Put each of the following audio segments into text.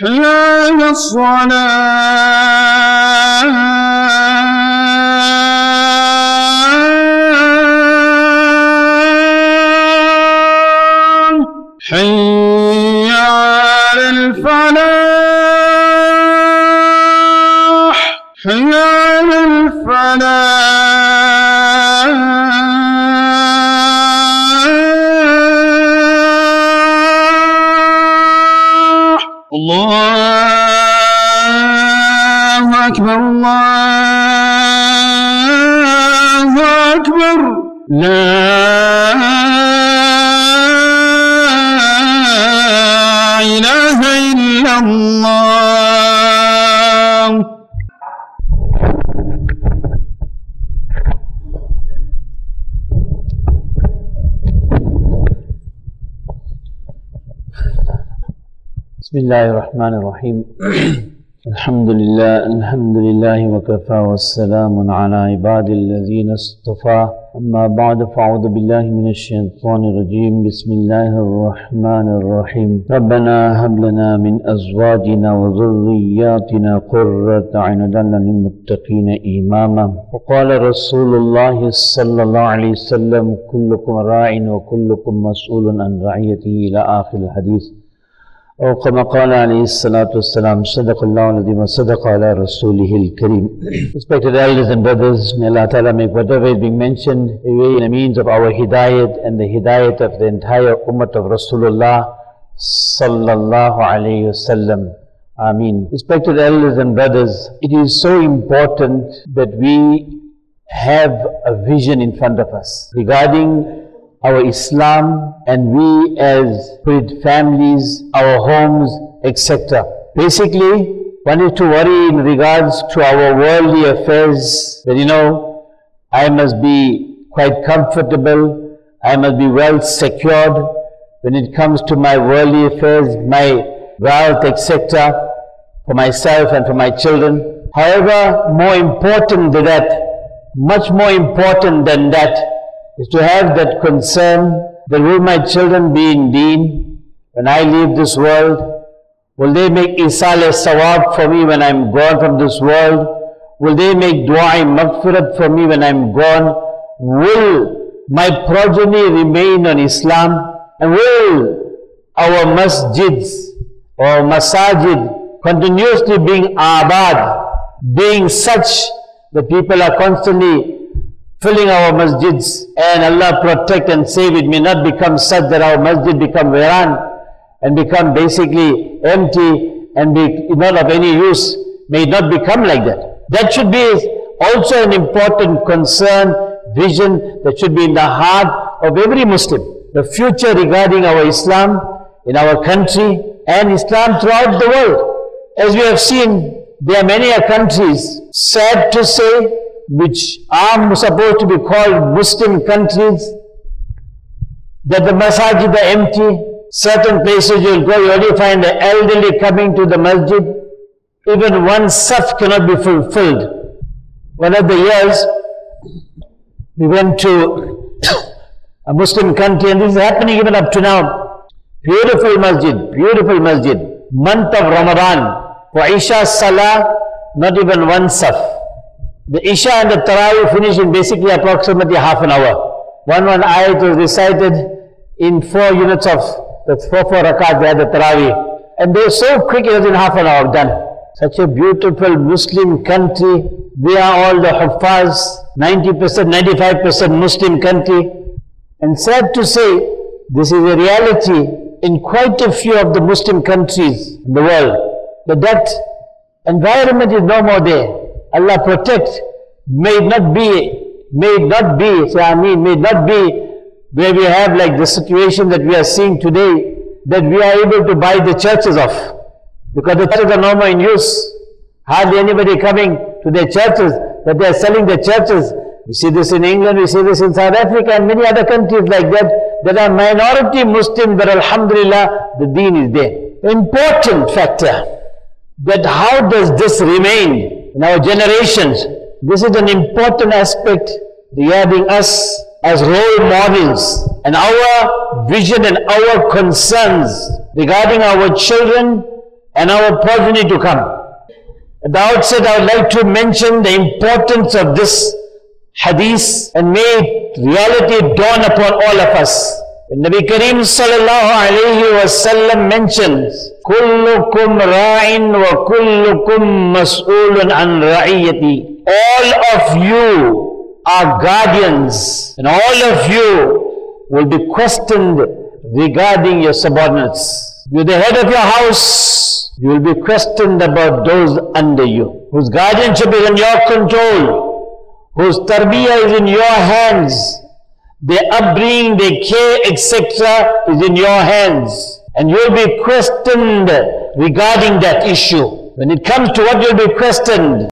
حان الصلاة. الله الرحمن الرحيم الحمد لله الحمد لله وكفى والسلام على عباد الذين اصطفى أما بعد فأعوذ بالله من الشيطان الرجيم بسم الله الرحمن الرحيم ربنا هب لنا من أزواجنا وذرياتنا قرة أعين واجعلنا للمتقين إماما وقال رسول الله صلى الله عليه وسلم كلكم راع وكلكم مسؤول عن رعيته إلى آخر الحديث أو كما قال عليه الصلاة والسلام صدق الله العظيم وصدق على رسوله الكريم Respected elders and brothers, may Allah Ta'ala make whatever is being mentioned a way in a means of our hidayat and the hidayat of the entire ummah of Rasulullah sallallahu alayhi wasallam. Ameen. Respected elders and brothers, it is so important that we have a vision in front of us regarding our Islam and we as put families, our homes, etc. Basically, one is to worry in regards to our worldly affairs that you know, I must be quite comfortable, I must be well secured when it comes to my worldly affairs, my wealth, etc for myself and for my children. However, more important than that, much more important than that, is to have that concern that will my children be in deen when I leave this world? Will they make isal sawab for me when I'm gone from this world? Will they make dua maghfirat for me when I'm gone? Will my progeny remain on Islam? And will our masjids or masajid continuously being abad, being such that people are constantly filling our masjids and Allah protect and save it may not become such that our masjid become veran and become basically empty and be not of any use. May not become like that. That should be also an important concern, vision that should be in the heart of every Muslim. The future regarding our Islam in our country and Islam throughout the world. As we have seen, there are many countries, sad to say, which are supposed to be called Muslim countries, that the masajid are empty. Certain places you'll go, you only find the elderly coming to the masjid. Even one saf cannot be fulfilled. One of the years, we went to a Muslim country, and this is happening even up to now. Beautiful masjid, beautiful masjid. Month of Ramadan. For Isha Salah, not even one saf. The Isha and the Taraweeh finish in basically approximately half an hour. One one ayat was recited in four units of the four four rakat they had the Taraweeh. And they were so quick it was in half an hour done. such a beautiful Muslim country. We are all the Huffaz, 90%, 95% Muslim country. And sad to say, this is a reality in quite a few of the Muslim countries in the world. But that environment is no more there. Allah protect. May not be, may not be, say I mean, may not be where we have like the situation that we are seeing today, that we are able to buy the churches off. Because the churches are no more in use. Hardly anybody coming to their churches, that they are selling their churches. We see this in England, we see this in South Africa and many other countries like that. There are minority Muslims, but Alhamdulillah, the deen is there. Important factor that how does this remain in our generations? This is an important aspect regarding us as role models and our vision and our concerns regarding our children and our progeny to come. At the outset, I would like to mention the importance of this hadith and may reality dawn upon all of us. Nabi Kareem sallallahu alayhi wasallam mentions, Kullukum ra'in wa kullukum mas'ulun an. All of you are guardians and all of you will be questioned regarding your subordinates. You're the head of your house. You will be questioned about those under you, whose guardianship is in your control, whose tarbiyah is in your hands, their upbringing, their care, etc. is in your hands. And you'll be questioned regarding that issue. When it comes to what you'll be questioned,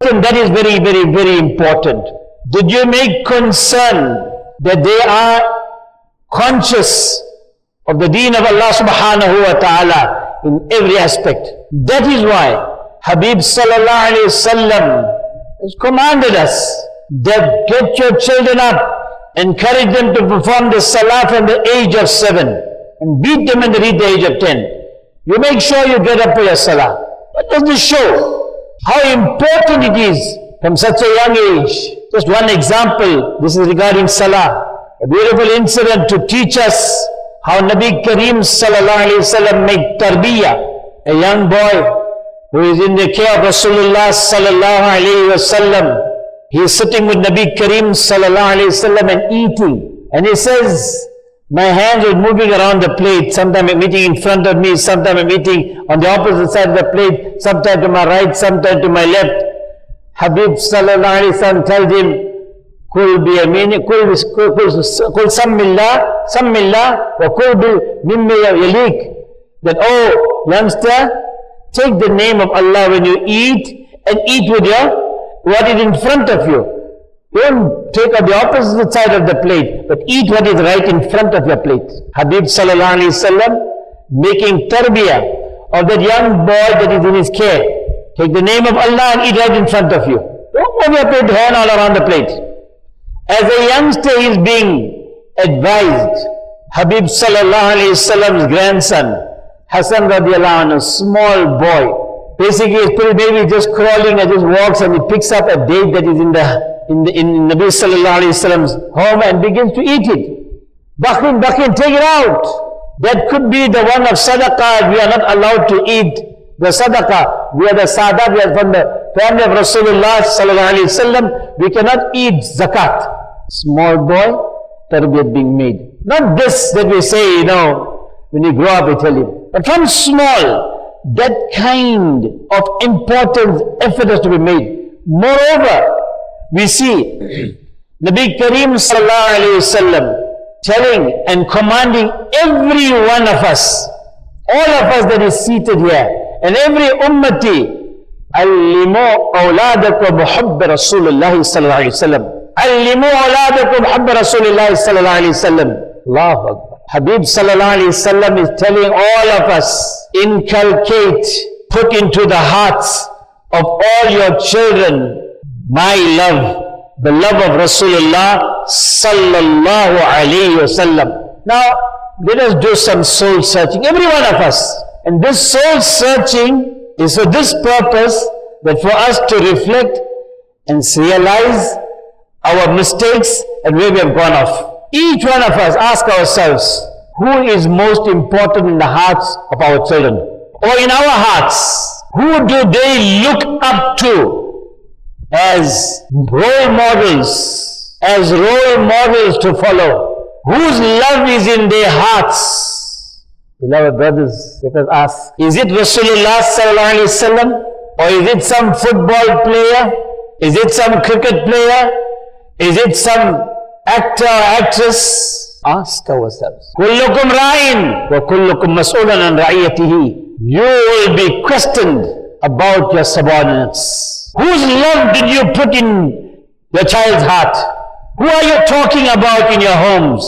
that is very, very, very important. Did you make concern that they are conscious of the deen of Allah subhanahu wa ta'ala in every aspect? That is why Habib sallallahu alayhi wasallam has commanded us that get your children up encourage them to perform the salah from the age of seven and beat them when they reach the age of ten. You make sure you get up for your salah. What does this show? How important it is from such a young age. Just one example, this is regarding salah. A beautiful incident to teach us how Nabi Kareem sallallahu alayhi wasallam made tarbiyah. A young boy who is in the care of Rasulullah sallallahu alayhi wasallam he is sitting with Nabi Kareem sallallahu alayhi wasallam and eating. And he says, my hands are moving around the plate. Sometimes I'm eating in front of me, sometimes I'm eating on the opposite side of the plate, sometimes to my right, sometimes to my left. Habib sallallahu alayhi wasallam tells him, yamini, kul, kul, kul, kul sammillah, sammillah, wa kul bi mimma yalik. That, oh, youngster, take the name of Allah when you eat and eat with your what is in front of you. Don't take on the opposite side of the plate, but eat what is right in front of your plate. Habib sallallahu alaihi wasallam making tarbiyah of that young boy that is in his care. Take the name of Allah and eat right in front of you. Don't move your plate all around the plate. As a youngster, he is being advised. Habib sallallahu alaihi wasallam's grandson, Hassan radiallahu anhu, a small boy, Basically, it's baby just crawling and just walks and he picks up a date that is in the in the in Nabi Sallallahu Alaihi Wasallam's home and begins to eat it. Bakhin, bakhin, take it out. That could be the one of sadaqah. We are not allowed to eat the sadaqah. We are the sadat. We are from the family of Rasulullah Sallallahu Alaihi Wasallam. We cannot eat zakat. Small boy, tarbiyat being made. Not this that we say, you know, when you grow up, we tell you. But from small, that kind of important effort has to be made. Moreover, we see Nabi Kareem sallallahu alayhi wasallam telling and commanding every one of us, all of us that is seated here, and every ummati, علموا أولادكم حب رسول الله صلى الله عليه وسلم علموا أولادكم حب رسول الله صلى الله عليه وسلم الله أكبر Habib sallallahu alayhi wasallam is telling all of us, inculcate, put into the hearts of all your children my love, the love of Rasulullah sallallahu alayhi wasallam. Now, let us do some soul searching, every one of us. And this soul searching is for this purpose that for us to reflect and realize our mistakes and where we have gone off. Each one of us ask ourselves, who is most important in the hearts of our children? Or in our hearts? Who do they look up to as role models, as role models to follow? Whose love is in their hearts? Beloved brothers, let us ask, is it Rasulullah sallallahu wasallam or is it some football player? Is it some cricket player? Is it some actor, actress, ask ourselves. Kullukum ra'in wa kullukum mas'ulan an ra'iyatihi. You will be questioned about your subordinates. Whose love did you put in your child's heart? Who are you talking about in your homes?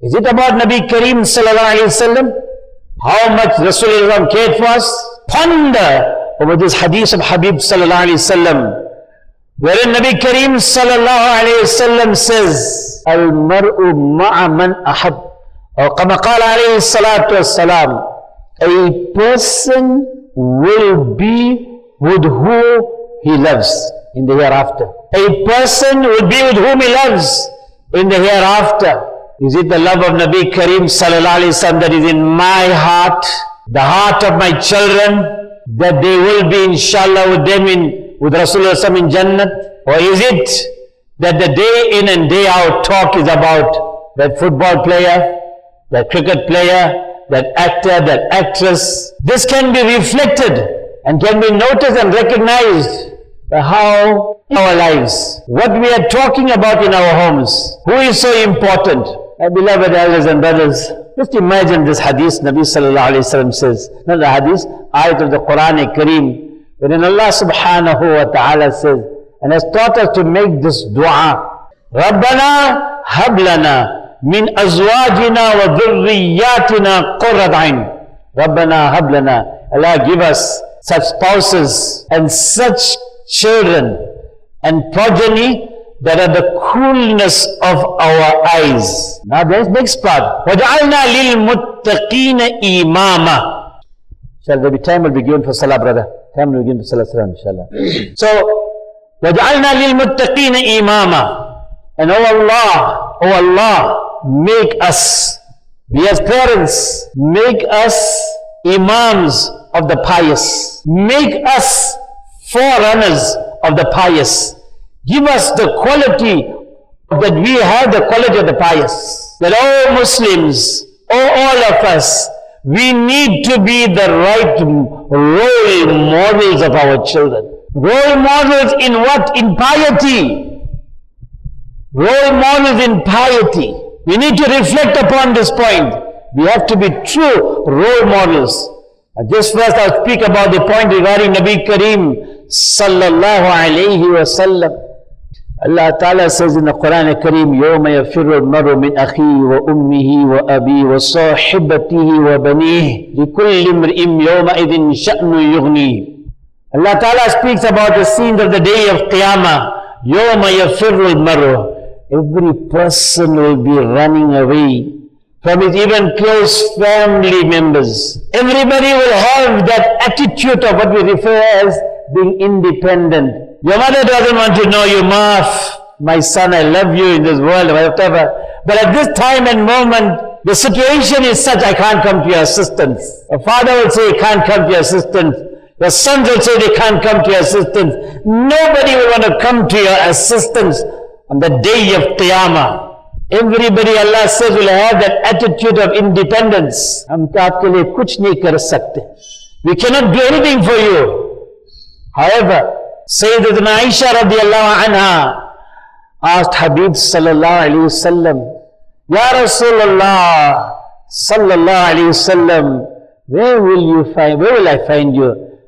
Is it about Nabi Kareem sallallahu alayhi wasallam? How much Rasulullah cared for us? Ponder over this hadith of Habib sallallahu alayhi wasallam. Wherein Nabi Kareem sallallahu alayhi wasallam says, Al-mar'u ma'a man ahab. Or kama qala alayhi salatu wassalam, a person will be with who he loves in the hereafter. A person will be with whom he loves in the hereafter. Is it the love of Nabi Kareem sallallahu alayhi wasallam that is in my heart, the heart of my children, that they will be inshallah with them in with Rasulullah in? Or is it that the day in and day out talk is about that football player, that cricket player, that actor, that actress? This can be reflected and can be noticed and recognized how our lives, what we are talking about in our homes, who is so important. My beloved elders and brothers, just imagine this hadith Nabi Sallallahu Alaihi Wasallam says, not the hadith, ayat of the Quran Kareem, Wherein Allah subhanahu wa ta'ala says, and has taught us to make this dua. رَبَّنَا هَبْ لَنَا مِنْ أَزْوَاجِنَا وَذُرِّيَّاتِنَا قُرَّةَ عَيْنٍ رَبَّنَا هَبْ لَنَا Allah give us such spouses and such children and progeny that are the coolness of our eyes. Now there's next part. وَجَعَلْنَا لِلْمُتَّقِينَ إِمَامًا Shall there be time will be given for salah, brother? Time will be given for salah, salam, inshallah. so, وَجْعَلْنَا لِلْمُتَّقِينَ إِمَامًا And oh Allah, oh Allah, make us, we as parents, make us imams of the pious. Make us forerunners of the pious. Give us the quality that we have the quality of the pious. That all Muslims, all, all of us, we need to be the right role models of our children. Role models in what? In piety. Role models in piety. We need to reflect upon this point. We have to be true role models. And this first I'll speak about the point regarding Nabi Kareem sallallahu alayhi wa sallam. Allah Ta'ala says in the Quran يوم يفر المرء من أخيه وأمه وأبيه وصاحبته وبنيه لكل امرئ يومئذ شأن يغنيه Allah Ta'ala speaks about the scenes of the day of Qiyamah. يوم يفر المرء Every person will be running away from his even close family members. Everybody will have that attitude of what we refer as being independent. Your mother doesn't want to know you, Maaf, my son, I love you in this world, whatever. But at this time and moment, the situation is such, I can't come to your assistance. A father will say, can't come to your assistance. The sons will say, they can't come to your assistance. Nobody will want to come to your assistance on the day of Qiyama. Everybody, Allah says, will have that attitude of independence. We cannot do anything for you. However. Sayyidatuna Aisha radiallahu anha asked Habib sallallahu alayhi wasallam, Ya Rasulullah sallallahu alayhi wasallam, where will you find, where will I find you?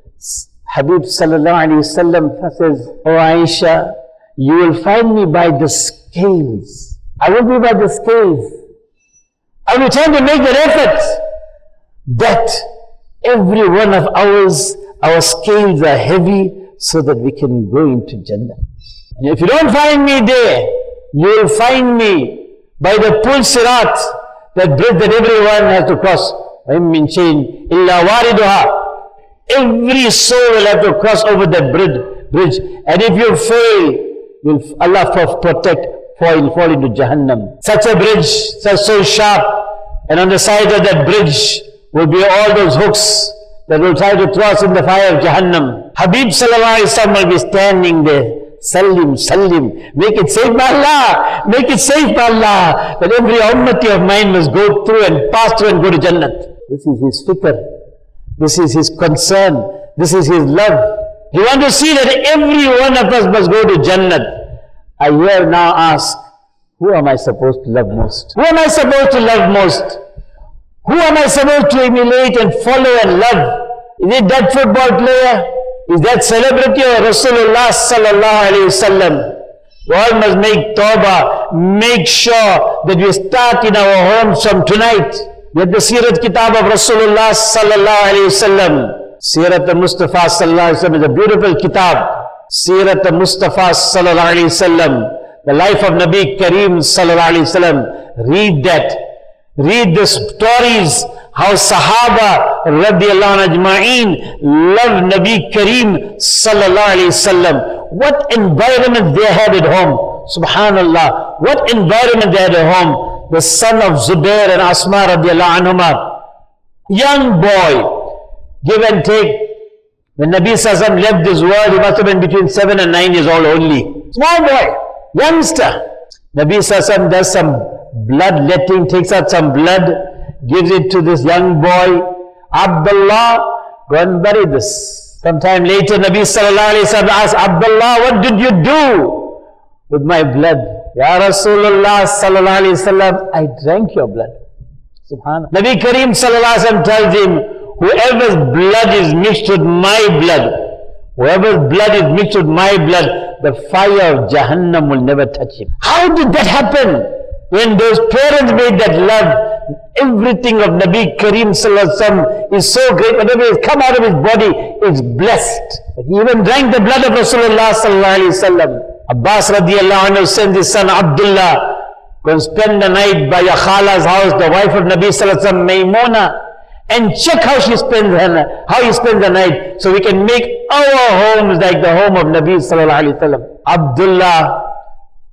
Habib sallallahu alayhi wasallam says, Oh Aisha, you will find me by the scales. I will be by the scales. I will try to make the effort that every one of ours, our scales are heavy, so that we can go into Jannah. And if you don't find me there, you will find me by the Pul Sirat, that bridge that everyone has to cross. Every soul will have to cross over that bridge. bridge. And if you fail, will Allah protect, fall, fall into Jahannam. Such a bridge, such so sharp, and on the side of that bridge will be all those hooks that will try to throw us in the fire of Jahannam. Habib sallallahu will be standing there. Salim, Salim, make it safe by Allah, make it safe by Allah, that every ummati of mine must go through and pass through and go to Jannat. This is his fikr, this is his concern, this is his love. He wants to see that every one of us must go to Jannat. I here now ask, who am I supposed to love most? Who am I supposed to love most? Who am I supposed to emulate and follow and love? Is it that football player? Is that celebrity or Rasulullah sallallahu alayhi wasallam? We all must make tawbah, make sure that we start in our homes from tonight with the Sirat Kitab of Rasulullah sallallahu alayhi wasallam. Sirat the Mustafa sallallahu alayhi wasallam is a beautiful kitab. Sirat the Mustafa sallallahu alayhi wasallam. The life of Nabi Kareem sallallahu alayhi wasallam. Read that. Read the stories how Sahaba radiallahu ajma'een love Nabi Kareem sallallahu alayhi wasallam. What environment they had at home. Subhanallah. What environment they had at home. The son of Zubair and Asma radiallahu anhuma. Young boy. Give and take. When Nabi Sallallahu left this world, he must have been between seven and nine years old only. Small boy. Youngster. Nabi Sallallahu does some blood letting, takes out some blood gives it to this young boy, Abdullah, go and bury this. Sometime later, Nabi Sallallahu Alaihi Wasallam asked, Abdullah, what did you do with my blood? Ya Rasulullah Sallallahu Alaihi Wasallam, I drank your blood. Subhanallah. Nabi Kareem Sallallahu Alaihi Wasallam tells him, whoever's blood is mixed with my blood, whoever's blood is mixed with my blood, the fire of Jahannam will never touch him. How did that happen? When those parents made that love, Everything of Nabi Kareem Sallallahu is so great. Whatever has come out of his body is blessed. He even drank the blood of Rasulullah Sallallahu Alaihi Wasallam. Abbas radiallahu anhu sent his son Abdullah go spend the night by Yakhala's house, the wife of Nabi sallallahu Maymuna, and check how she spends her, how he spends the night, so we can make our homes like the home of Nabi sallallahu alaihi wasallam. Abdullah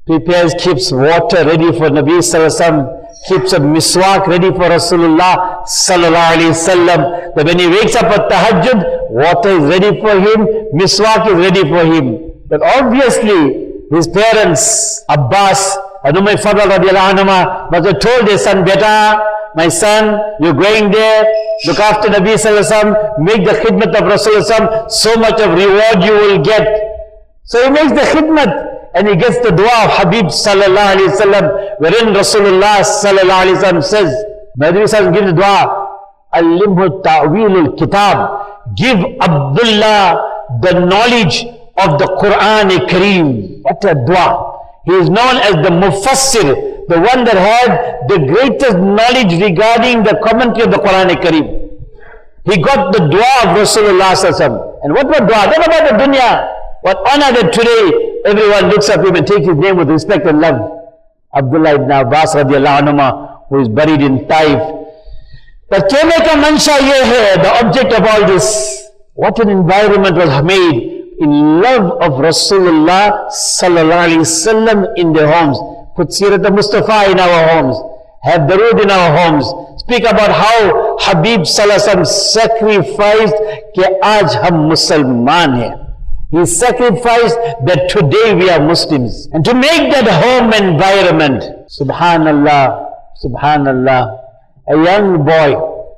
prepares, keeps water ready for Nabi sallallahu keeps a miswak ready for Rasulullah sallallahu alaihi wasallam. That when he wakes up at tahajjud, water is ready for him, miswak is ready for him. But obviously, his parents, Abbas, and Umay Fadl radiallahu must have told his son, Beta, my son, you're going there, look after Nabi sallallahu make the khidmat of Rasulullah so much of reward you will get. So he makes the khidmat and he gets the dua of Habib sallallahu alayhi wasallam wherein Rasulullah sallallahu alayhi wasallam says, Nabi sallallahu gives the dua, Alimhu ta'wilul kitab, give Abdullah the knowledge of the Quran Kareem. What a dua. He is known as the Mufassir, the one that had the greatest knowledge regarding the commentary of the Quran Kareem. He got the dua of Rasulullah sallallahu And what was dua? Not about the dunya. What honor that today everyone looks up him and takes his name with respect and love. Abdullah ibn Abbas radiallahu anhu, who is buried in Taif. But कहने का मंशा ये है, the object of all this, what an environment was made in love of Rasulullah sallallahu alaihi wasallam in their homes. Put Sirat Mustafa in our homes. Have Darood in our homes. Speak about how Habib sallallahu alaihi wasallam sacrificed कि आज हम मुसलमान हैं. he sacrificed that today we are Muslims. And to make that home environment, subhanallah, subhanallah, a young boy,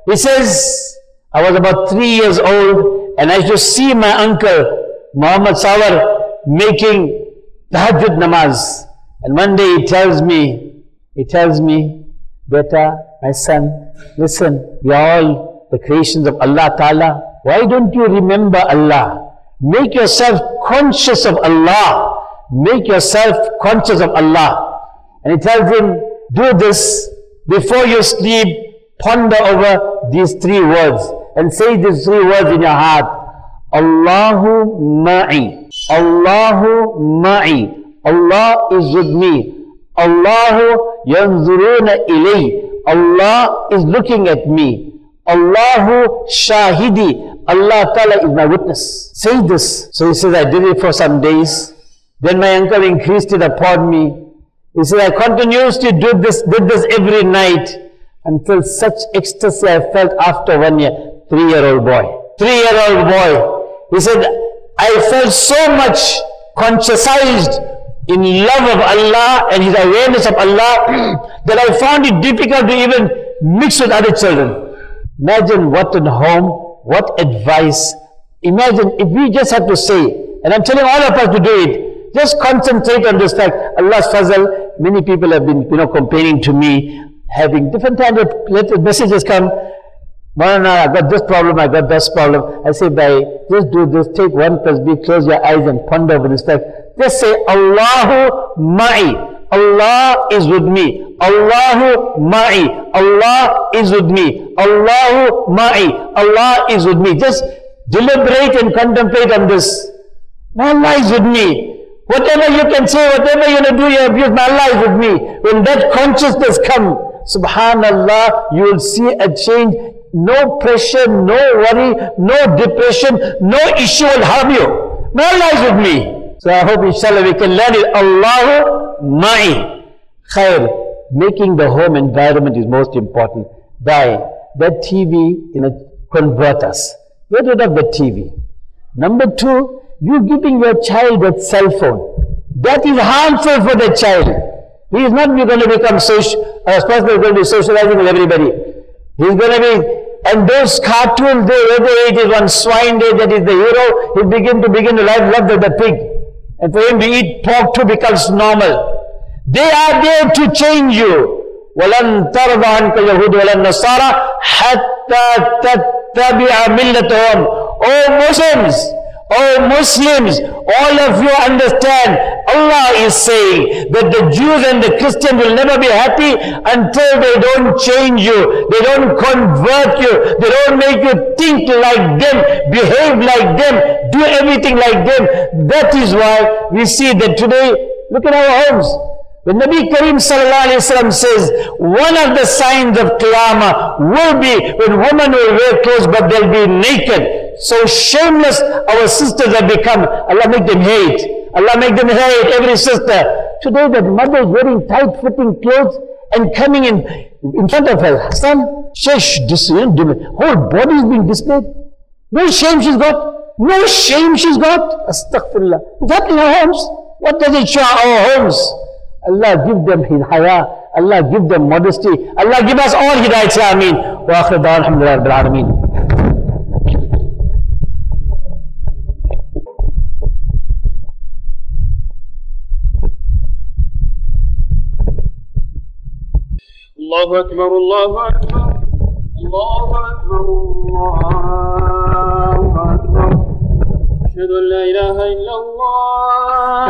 he says, I was about three years old and I used to see my uncle, Muhammad Sawar, making tahajjud namaz. And one day he tells me, he tells me, Beta, my son, listen, we are all the creations of Allah Ta'ala. Why don't you remember Allah? Make yourself conscious of Allah. Make yourself conscious of Allah. And he tells him, do this before you sleep, ponder over these three words and say these three words in your heart. Allahu ma'i. Allahu ma'i. Allah is with me. Allahu yanzuruna ilay. Allah is looking at me. Allahu shahidi. Allah Ta'ala is my witness. Say this. So he says, I did it for some days. Then my uncle increased it upon me. He said, I continuously do this, did this every night until such ecstasy I felt after one year, three year old boy. three-year-old boy. He said, I felt so much consciousized in love of Allah and his awareness of Allah that I found it difficult to even mix with other children. Imagine what in home, what advice. Imagine if we just have to say, and I'm telling all of us to do it, just concentrate on this fact. Allah's fazal, many people have been, you know, complaining to me, having different kinds of messages come. Marana, I got this problem, I got this problem. I say, by just do this, take one tasbih, close your eyes and ponder over this fact. Just say, Allahu ma'i. Allah is with me. Allahu ma'i. Allah is with me. Allahu ma'i. Allah is with me. Just deliberate and contemplate on this. Allah is with me. Whatever you can say, whatever you want to do, you abuse, Allah is with me. When that consciousness comes, subhanallah, you will see a change. No pressure, no worry, no depression, no issue will harm you. Allah is with me. So I hope inshallah we can learn it. Allahu ma'i. Khair. Making the home environment is most important. By that TV, you know, convert us. Get rid of the TV. Number two, you giving your child that cell phone. That is harmful for the child. He is not going to become social, uh, going to be socializing with everybody. He's going to be, and those cartoons, they, whether it is one swine day that is the hero, he begin to begin to love, love the, the pig. And for him to eat pork too becomes normal. They are there to change you. ولن ترضى عنك اليهود ولا النصارى حتى تتبع ملتهم. Oh Muslims, Oh Muslims, all of you understand, Allah is saying that the Jews and the Christians will never be happy until they don't change you, they don't convert you, they don't make you think like them, behave like them, do everything like them. That is why we see that today, look at our homes. The Nabi Sallallahu says, one of the signs of Qiyamah will be when women will wear clothes but they'll be naked. So shameless our sisters have become. Allah make them hate. Allah make them hate every sister. Today that mother is wearing tight fitting clothes and coming in in front of her son, shesh, this whole body is being displayed. No shame she's got. No shame she's got. Astaghfirullah. It's happening in our homes. What does it show our homes? Allah give them hidayah. Allah give them modesty. Allah give us all hidayah. Ameen. Wa akhir da'an alhamdulillah rabbil alameen. الله أكبر الله أكبر الله أكبر الله أكبر أشهد أن لا إله إلا الله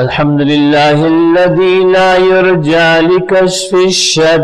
الحمد لله الذي لا يرجى لكشف الشدائد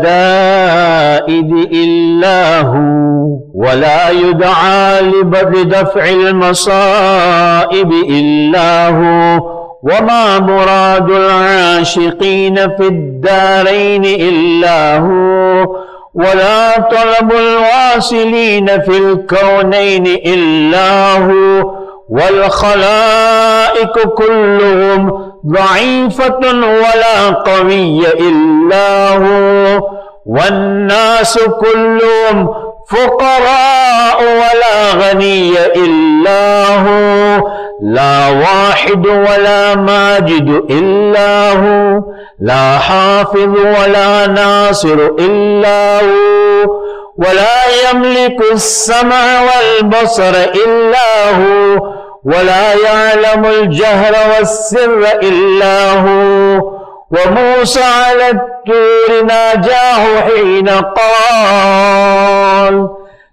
إلا هو ولا يدعى لدفع المصائب إلا هو. وما مراد العاشقين في الدارين إلا هو ولا طلب الواصلين في الكونين إلا هو. والخلائق كلهم ضعيفة ولا قوي إلا هو. والناس كلهم فقراء ولا غني إلا هو. لا واحد ولا ماجد إلا هو. لا حافظ ولا ناصر إلا هو. ولا يملك السمع والبصر إلا هو. ولا يعلم الجهر والسر إلا هو. وموسى على التور ناجاه حين قال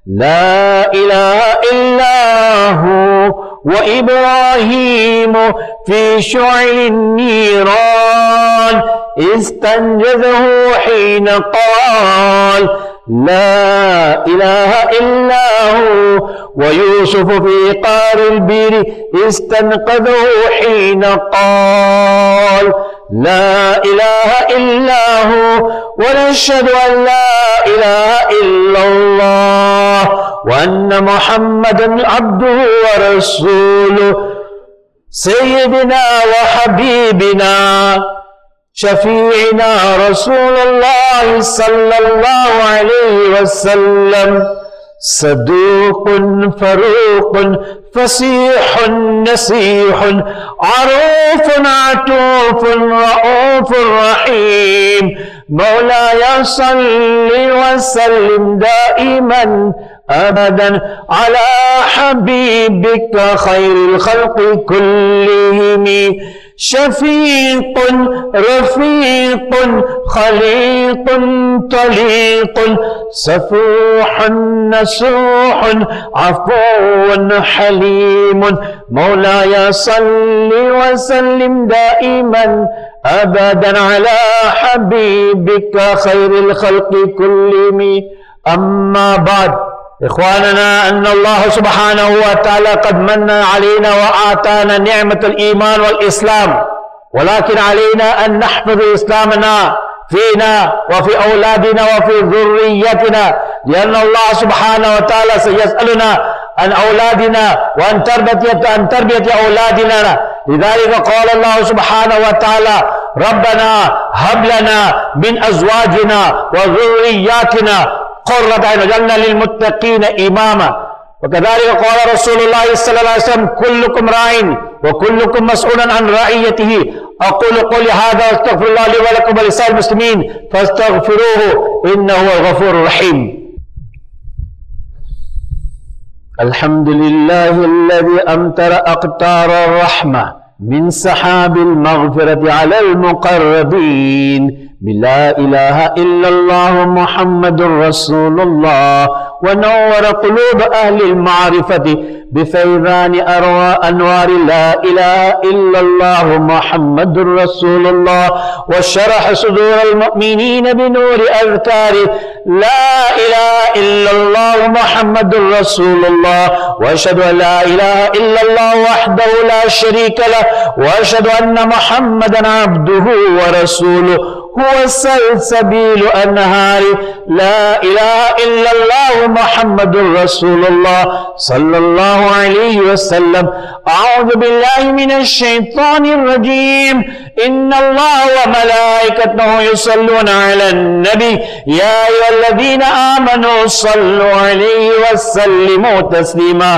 لا إله إلا هو. وإبراهيم في شعل النيران استنجزه حين قال لا إله إلا هو. ويوسف في قار البير استنقذه حين قال لا إله إلا هو ونشهد أن لا إله إلا الله وأن محمدا عبده ورسوله سيدنا وحبيبنا شفيعنا رسول الله صلى الله عليه وسلم صدوق فروق فصيح نسيح عروف عتوف رؤوف رحيم. مولاي صل وسلم دائما أبدا على حبيبك خير الخلق كلهم. شفيق رفيق خليق طليق سفوح نسوح عفو حليم مولاي صل وسلم دائما أبدا على حبيبك خير الخلق كلهم. أما بعد إخواننا أن الله سبحانه وتعالى قد من علينا وآتانا نعمة الإيمان والإسلام. ولكن علينا أن نحفظ إسلامنا فينا وفي أولادنا وفي ذريتنا. لأن الله سبحانه وتعالى سيسألنا عن أولادنا وعن تربية عن تربية أولادنا. لذلك قال الله سبحانه وتعالى ربنا هب لنا من أزواجنا وذرياتنا قرة عين وجعلنا للمتقين إماما. وكذلك قال رسول الله صلى الله عليه وسلم كلكم راع وكلكم مسؤول عن رعيته. أقول قولي هذا واستغفر الله لي ولكم ولسائر المسلمين فاستغفروه إنه هو الغفور الرحيم. الحمد لله الذي أمطر أقطار الرحمة. من سحاب المغفرة على المقربين. بلا إله إلا الله محمد رسول الله. ونور قلوب أهل المعرفة بفيضان أروى أنوار لا إله إلا الله محمد رسول الله وشرح صدور المؤمنين بنور أذكار لا إله إلا الله محمد رسول الله وأشهد أن لا إله إلا الله وحده لا شريك له وأشهد أن محمدا عبده ورسوله هو سلسبيل أنهار لا إله إلا الله محمد رسول الله صلى الله عليه وسلم. أعوذ بالله من الشيطان الرجيم. إن الله وملائكته يصلون على النبي. يا أيها الذين آمنوا صلوا عليه وسلموا تسليما.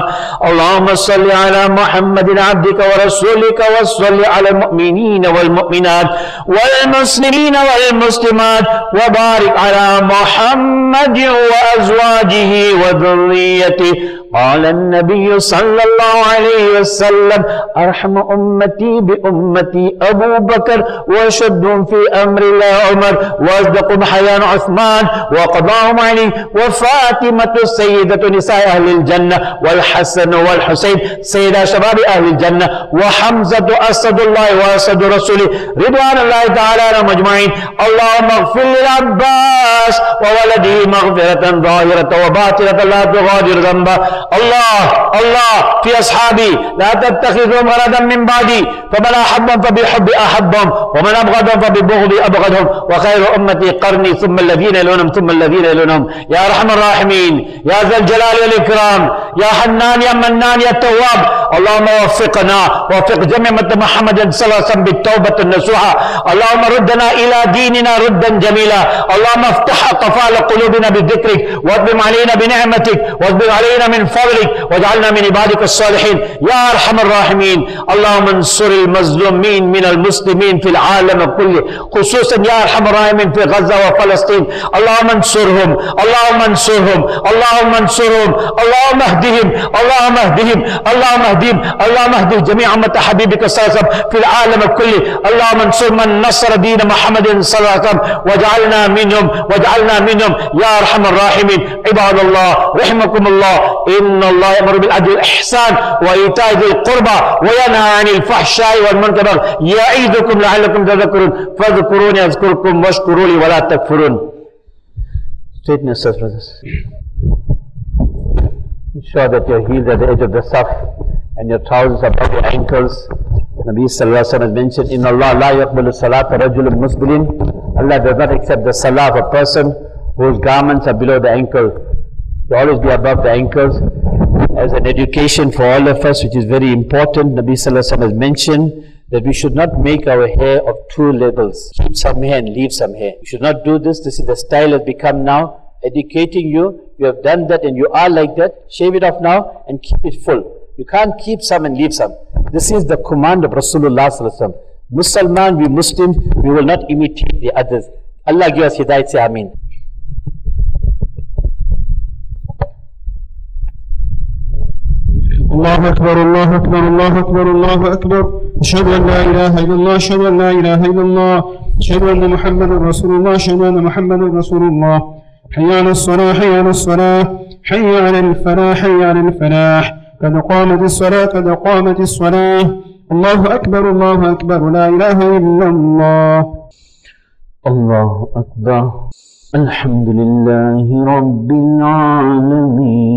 اللهم صل على محمد عبدك ورسولك وصل على المؤمنين والمؤمنات والمسلمين والمسلمات وبارك على محمد وأزواجه وذريته. قال النبي صلى الله عليه وسلم أرحم أمتي بأمتي أبو بكر وشد في أمر الله عمر وأصدق حيان عثمان وقضاهم علي وفاطمة السيدة نساء أهل الجنة والحسن والحسين سيدا شباب أهل الجنة وحمزة أسد الله وأسد رسوله. رضوان الله تعالى عنهم أجمعين اللهم اغفر للعباس وولده مغفرة ظاهرة وباطنة لا تغادر ذنبا الله الله في أصحابي. لا تتخذهم غرضا من بعدي. فمن أحبهم فبحب أحبهم ومن أبغضهم فببغض أبغضهم. وخير أمتي قرني ثم الذين يلونهم ثم الذين يلونهم يا أرحم الراحمين يا ذا الجلال والإكرام يا حنان يا منان يا تواب. اللهم وفقنا وفق جميع محمد صلى الله عليه وسلم بالتوبة النصوحة. اللهم ردنا إلى ديننا ردا جميلا. اللهم افتح قفال قلوبنا بذكرك واضم علينا بنعمتك واضم علينا من فضلك واجعلنا من عبادك الصالحين. يا أرحم الراحمين. اللهم انصر المظلومين من المسلمين في العالم كله خصوصا يا أرحم الراحمين في غزة وفلسطين. اللهم انصرهم اللهم انصرهم اللهم انصرهم اللهم اهدهم اللهم اهدهم اللهم اهديهم اللهم اهدي جميع أمة حبيبك صلى الله عليه وسلم في العالم كله. اللهم انصر من نصر دين محمد صلى الله عليه وسلم. واجعلنا منهم واجعلنا منهم. يا أرحم الراحمين. عباد الله رحمكم الله. ان الله يامر بالعدل والاحسان وايتاء ذي القربى وينهى عن الفحشاء والمنكر يعيدكم لعلكم تذكرون فاذكروني اذكركم واشكروا لي ولا تكفرون Straighten yourselves, brothers. Ensure that your heels at the edge of the saf and your trousers above your ankles. Nabi Sallallahu Alaihi Wasallam has mentioned, In Allah la yaqbalu salat rajulun musbilin. Allah does not accept the salah of a person whose garments are below the ankle. To always be above the ankles. As an education for all of us, which is very important, Nabi Sallallahu has mentioned that we should not make our hair of two levels. Keep some hair and leave some hair. We should not do this. This is the style has become now. Educating you, you have done that and you are like that. Shave it off now and keep it full. You can't keep some and leave some. This is the command of Rasulullah Sallallahu. Musliman, we Muslims, we will not imitate the others. Allah give us hidayat, say Ameen. الله أكبر الله أكبر الله أكبر الله أكبر. أشهد أن لا إله إلا الله أشهد أن لا إله إلا الله أشهد أن محمدا رسول الله أشهد أن محمدا رسول الله. حي على الصلاة حي على الصلاة حي على الفلاح حي على الفلاح. قد قامت الصلاة قد قامت الصلاة. الله أكبر الله أكبر لا إله إلا الله. الله أكبر. الحمد لله رب العالمين.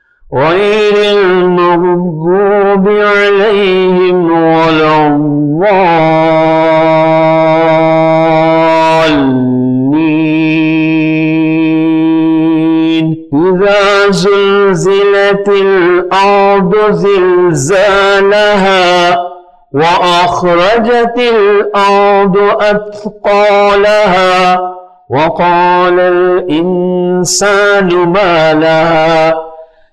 غير المغضوب عليهم ولا الضالين. إذا زلزلت الأرض زلزالها وأخرجت الأرض أثقالها وقال الإنسان ما لها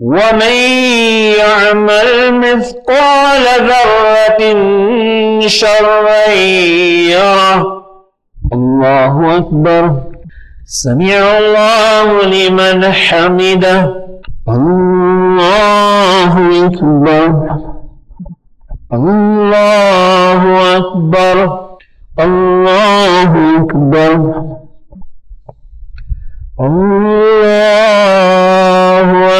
ومن يعمل مثقال ذرة شرا يره الله أكبر سمع الله لمن حمده الله أكبر الله أكبر الله أكبر الله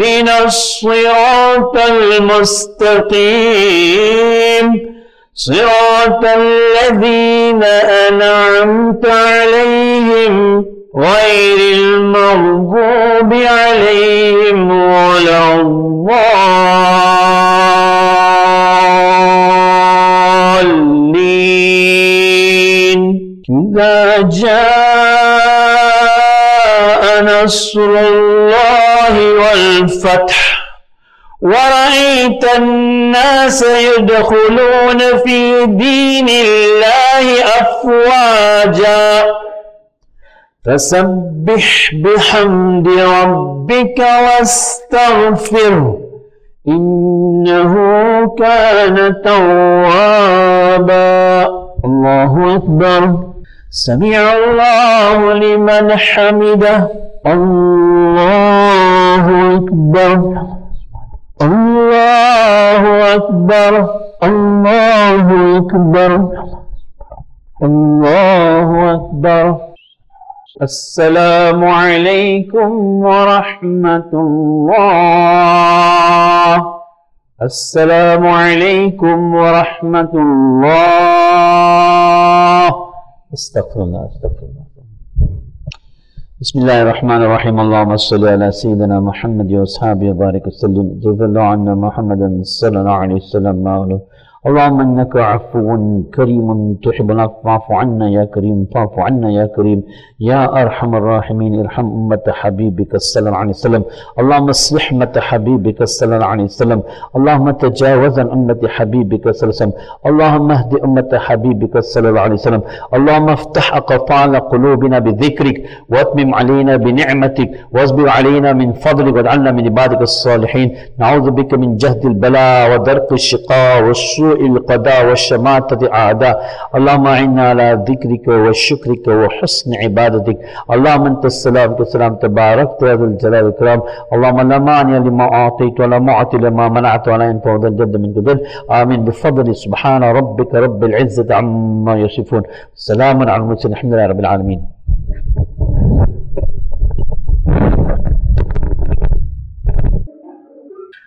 اهدنا الصراط المستقيم. صراط الذين أنعمت عليهم غير المغضوب عليهم ولا الضالين. إذا جاء نصر الله والفتح. ورأيت الناس يدخلون في دين الله أفواجا. فسبح بحمد ربك واستغفره إنه كان توابا. الله أكبر. سمع الله لمن حمده. الله أكبر. الله أكبر. الله أكبر. الله أكبر. السلام عليكم ورحمة الله. السلام عليكم ورحمة الله. استغفر الله استغفر الله. بسم الله الرحمن الرحيم اللهم صل على سيدنا محمد واصحابه وبارك وسلم جزا الله عنا محمدا صلى الله عليه وسلم ما اللهم إنك عفو كريم تحب العفو فاعف عنا يا كريم فاعف عنا يا كريم. يا أرحم الراحمين ارحم أمة حبيبك صلى الله عليه وسلم. اللهم اصلح أمة حبيبك صلى الله عليه وسلم. اللهم تجاوز عن أمة حبيبك صلى الله عليه وسلم. اللهم اهد أمة حبيبك صلى الله عليه وسلم. اللهم افتح أقفال قلوبنا بذكرك واتمم علينا بنعمتك واصبر علينا من فضلك واجعلنا من عبادك الصالحين. نعوذ بك من جهد البلاء ودرك الشقاء والسوء. القضاء والشماتة أعداء اللهم أعنا على ذكرك وشكرك وحسن عبادتك. اللهم أنت السلام كسلام تبارك يا الجلال والإكرام. اللهم لا مانع لما أعطيت ولا معطي لما منعت ولا ينفع ذا الجد منك جد آمين. بفضل سبحان ربك رب العزة عما يصفون. سلام على المرسلين. الحمد لله رب العالمين.